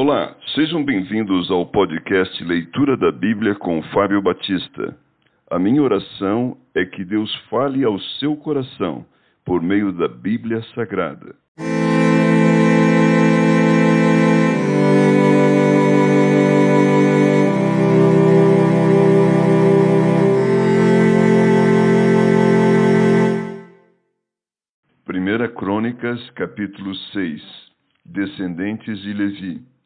Olá, sejam bem-vindos ao podcast Leitura da Bíblia com Fábio Batista. A minha oração é que Deus fale ao seu coração por meio da Bíblia Sagrada. Primeira Crônicas, capítulo 6 Descendentes de Levi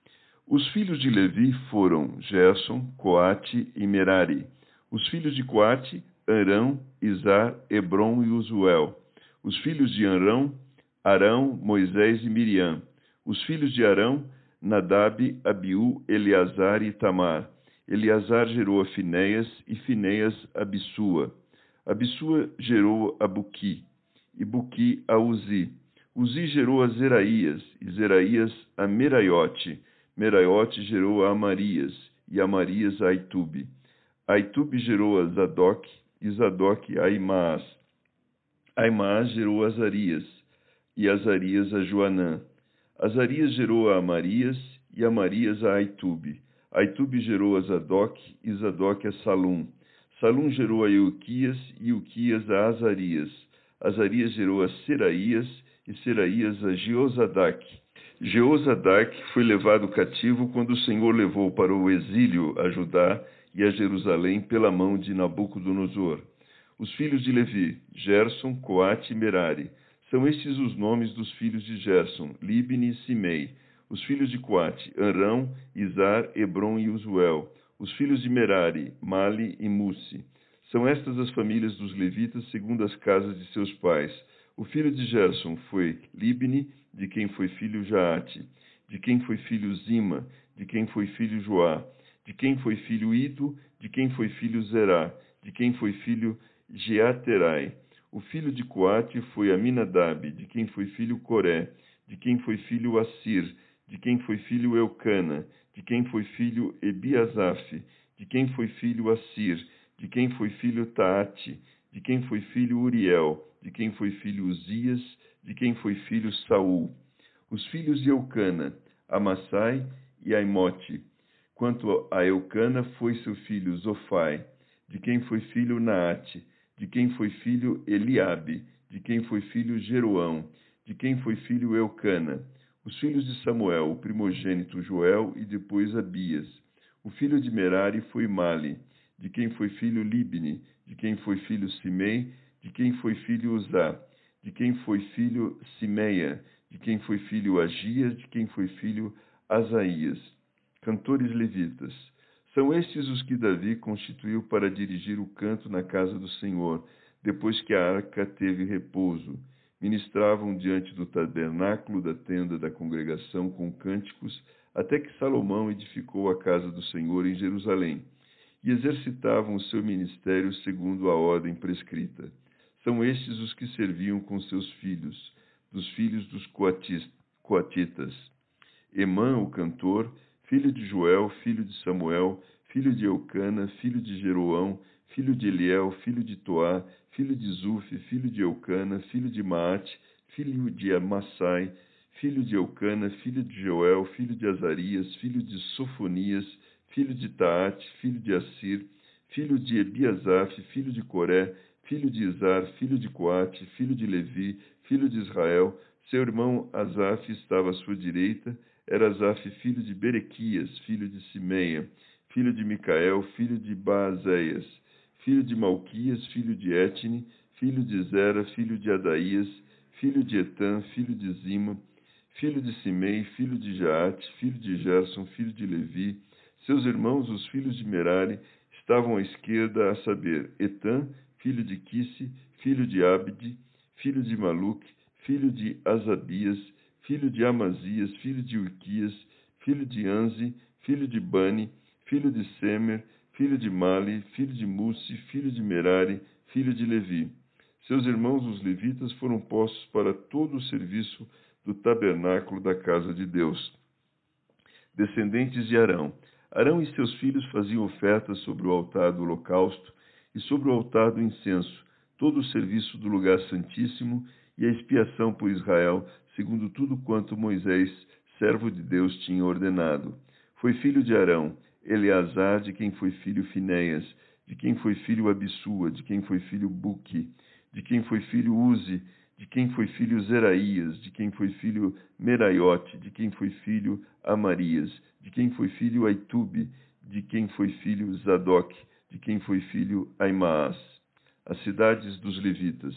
os filhos de Levi foram Gerson, Coate e Merari. Os filhos de Coate, Arão, Izar, Hebron e Uzuel. Os filhos de Arão, Arão, Moisés e Miriam. Os filhos de Arão, Nadab, Abiú, Eleazar e Tamar. Eleazar gerou a Finéias e Finéias a Abissua. Abissua gerou a Buqui e Buqui a Uzi. Uzi gerou a Zeraías e Zeraías a Meraiote. Meraiote gerou a Amarias, e Amarias a Aitube. Aitube gerou a Zadok, e Zadok a Imaas. Aimaas gerou a Azarias, e Azarias a Joanã. Azarias gerou a Amarias, e Amarias a Aitube. Aitube gerou a Zadok, e Zadok a Salum. Salum gerou a Euquias, e Euquias a Azarias. Azarias gerou a Seraías, e Seraías a Jeozadak. Jeozadak foi levado cativo quando o Senhor levou para o exílio a Judá e a Jerusalém pela mão de Nabucodonosor. Os filhos de Levi, Gerson, Coate e Merari. São estes os nomes dos filhos de Gerson, Libni e Simei. Os filhos de Coate, Arão, Izar, Hebron e Uzuel. Os filhos de Merari, Mali e Musi. São estas as famílias dos levitas segundo as casas de seus pais. O filho de Gerson foi Libni, de quem foi filho Jaate, de quem foi filho Zima, de quem foi filho Joá, de quem foi filho Ido, de quem foi filho Zerá, de quem foi filho Jeaterai. O filho de Coate foi Aminadab, de quem foi filho Coré, de quem foi filho Assir, de quem foi filho Eucana, de quem foi filho Ebiasaf, de quem foi filho Assir, de quem foi filho Taate, de quem foi filho Uriel, de quem foi filho Uzias, de quem foi filho Saul. Os filhos de Eucana, Amassai e Aimote. Quanto a Eucana, foi seu filho Zofai, de quem foi filho Naate, de quem foi filho Eliabe, de quem foi filho Jeroão, de quem foi filho Eucana. Os filhos de Samuel, o primogênito Joel e depois Abias. O filho de Merari foi Mali, de quem foi filho Libni, de quem foi filho Simei, de quem foi filho Uzá, de quem foi filho Simeia, de quem foi filho Agias, de quem foi filho Asaías. Cantores levitas. São estes os que Davi constituiu para dirigir o canto na casa do Senhor, depois que a arca teve repouso. Ministravam diante do tabernáculo da tenda da congregação com cânticos, até que Salomão edificou a casa do Senhor em Jerusalém, e exercitavam o seu ministério segundo a ordem prescrita. São estes os que serviam com seus filhos, dos filhos dos coatitas. Emã, o cantor, filho de Joel, filho de Samuel, filho de Eucana, filho de Jeroão, filho de Eliel, filho de Toá, filho de Zufi, filho de Eucana, filho de Maate, filho de Amassai, filho de Eucana, filho de Joel, filho de Azarias, filho de Sofonias, filho de Taate, filho de Assir, filho de Ebiasaf, filho de Coré, filho de Izar, filho de Coate, filho de Levi, filho de Israel. Seu irmão Asaf estava à sua direita. Era Asaf filho de Berequias, filho de Simeia, filho de Micael, filho de Baazéias, filho de Malquias, filho de Etne, filho de Zera, filho de Adaías, filho de Etan, filho de Zima, filho de Simei, filho de Jaate, filho de Gerson, filho de Levi. Seus irmãos, os filhos de Merari, estavam à esquerda, a saber, Etan, filho de Quisse, filho de Abde, filho de Maluque, filho de Azabias, filho de Amazias, filho de Urquias, filho de Anzi, filho de Bani, filho de Semer, filho de Mali, filho de Musi, filho de Merari, filho de Levi. Seus irmãos, os levitas, foram postos para todo o serviço do tabernáculo da casa de Deus. Descendentes de Arão. Arão e seus filhos faziam ofertas sobre o altar do holocausto e sobre o altar do incenso, todo o serviço do lugar santíssimo e a expiação por Israel, segundo tudo quanto Moisés, servo de Deus, tinha ordenado. Foi filho de Arão, Eleazar, de quem foi filho Finéias, de quem foi filho Abissua, de quem foi filho Buque, de quem foi filho Uzi, de quem foi filho Zeraías, de quem foi filho Meraiote, de quem foi filho Amarias, de quem foi filho Aitube, de quem foi filho Zadok, de quem foi filho Aimaas. As cidades dos levitas.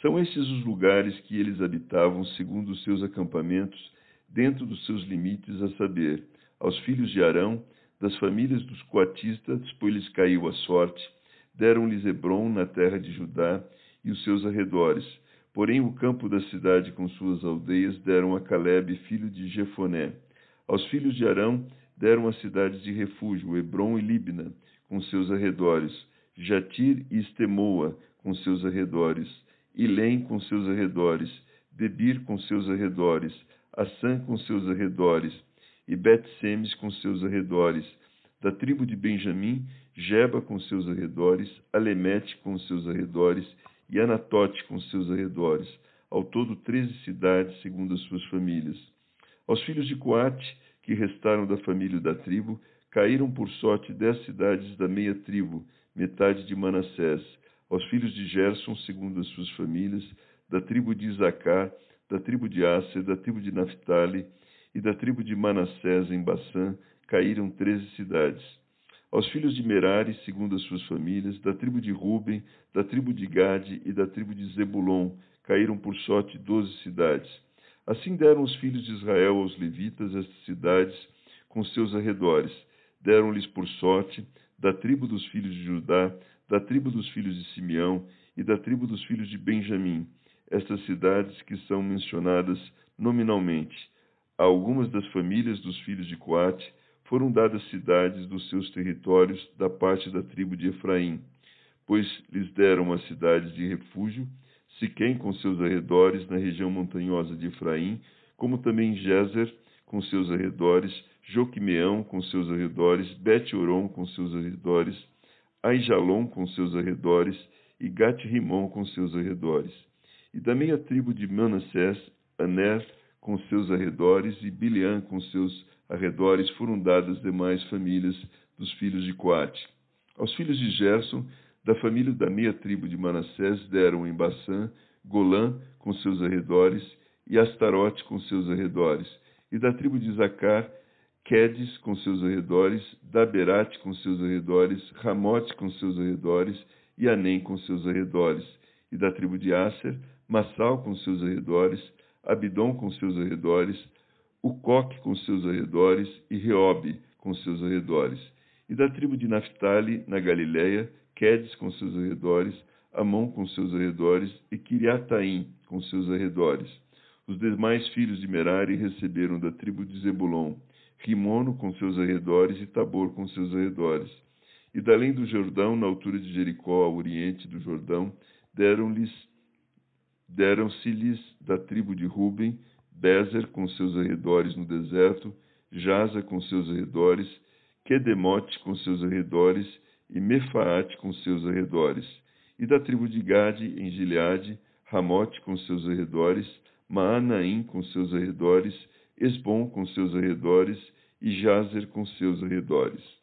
São estes os lugares que eles habitavam segundo os seus acampamentos, dentro dos seus limites, a saber, aos filhos de Arão, das famílias dos coatistas, pois lhes caiu a sorte, deram-lhes Hebron na terra de Judá e os seus arredores. Porém, o campo da cidade com suas aldeias deram a Caleb, filho de Jefoné. Aos filhos de Arão deram as cidades de refúgio, Hebron e Libna, com seus arredores, Jatir e Estemoa, com seus arredores, Ilém com seus arredores, Debir com seus arredores, Assã com seus arredores, e Bet-Semes com seus arredores. Da tribo de Benjamim, Jeba com seus arredores, Alemete com seus arredores, e Anatote com seus arredores. Ao todo, treze cidades, segundo as suas famílias. Aos filhos de Coate, que restaram da família da tribo, caíram por sorte dez cidades da meia tribo, metade de Manassés. Aos filhos de Gerson, segundo as suas famílias, da tribo de Isacar, da tribo de Aser, da tribo de Naphtali e da tribo de Manassés em Bassã, caíram treze cidades. Aos filhos de Merari, segundo as suas famílias, da tribo de Ruben, da tribo de Gade e da tribo de Zebulon, caíram por sorte doze cidades. Assim deram os filhos de Israel aos levitas estas cidades com seus arredores. Deram-lhes por sorte da tribo dos filhos de Judá, da tribo dos filhos de Simeão e da tribo dos filhos de Benjamim, estas cidades que são mencionadas nominalmente. Algumas das famílias dos filhos de Coate foram dadas cidades dos seus territórios da parte da tribo de Efraim, pois lhes deram as cidades de refúgio, Siquém com seus arredores na região montanhosa de Efraim, como também Jezer com seus arredores, Joquimeão com seus arredores, Bet-Oron com seus arredores, Aijalon com seus arredores e Gat-Rimon com seus arredores. E da meia tribo de Manassés, Aner com seus arredores e Bileã com seus arredores foram dadas demais famílias dos filhos de Coate. Aos filhos de Gerson, da família da meia tribo de Manassés, deram em Bassã, Golã com seus arredores e Astarote com seus arredores. E da tribo de Zacar, Quedes com seus arredores, Daberate com seus arredores, Ramote com seus arredores e Anem com seus arredores. E da tribo de Aser, Massal com seus arredores, Abidom com seus arredores, Ucoque com seus arredores e Reobe com seus arredores. E da tribo de Naphtali, na Galiléia, Quedes com seus arredores, Amon com seus arredores e Kiriataim com seus arredores. Os demais filhos de Merari receberam da tribo de Zebulon Rimono com seus arredores e Tabor com seus arredores. E da além do Jordão, na altura de Jericó, ao oriente do Jordão, deram-lhes deram-se-lhes da tribo de Ruben, Bezer com seus arredores no deserto, Jaza com seus arredores, Quedemote com seus arredores e Mefaate com seus arredores. E da tribo de Gade, em Gileade, Ramote com seus arredores, Maanaim com seus arredores, Esbom com seus arredores e Jazer com seus arredores.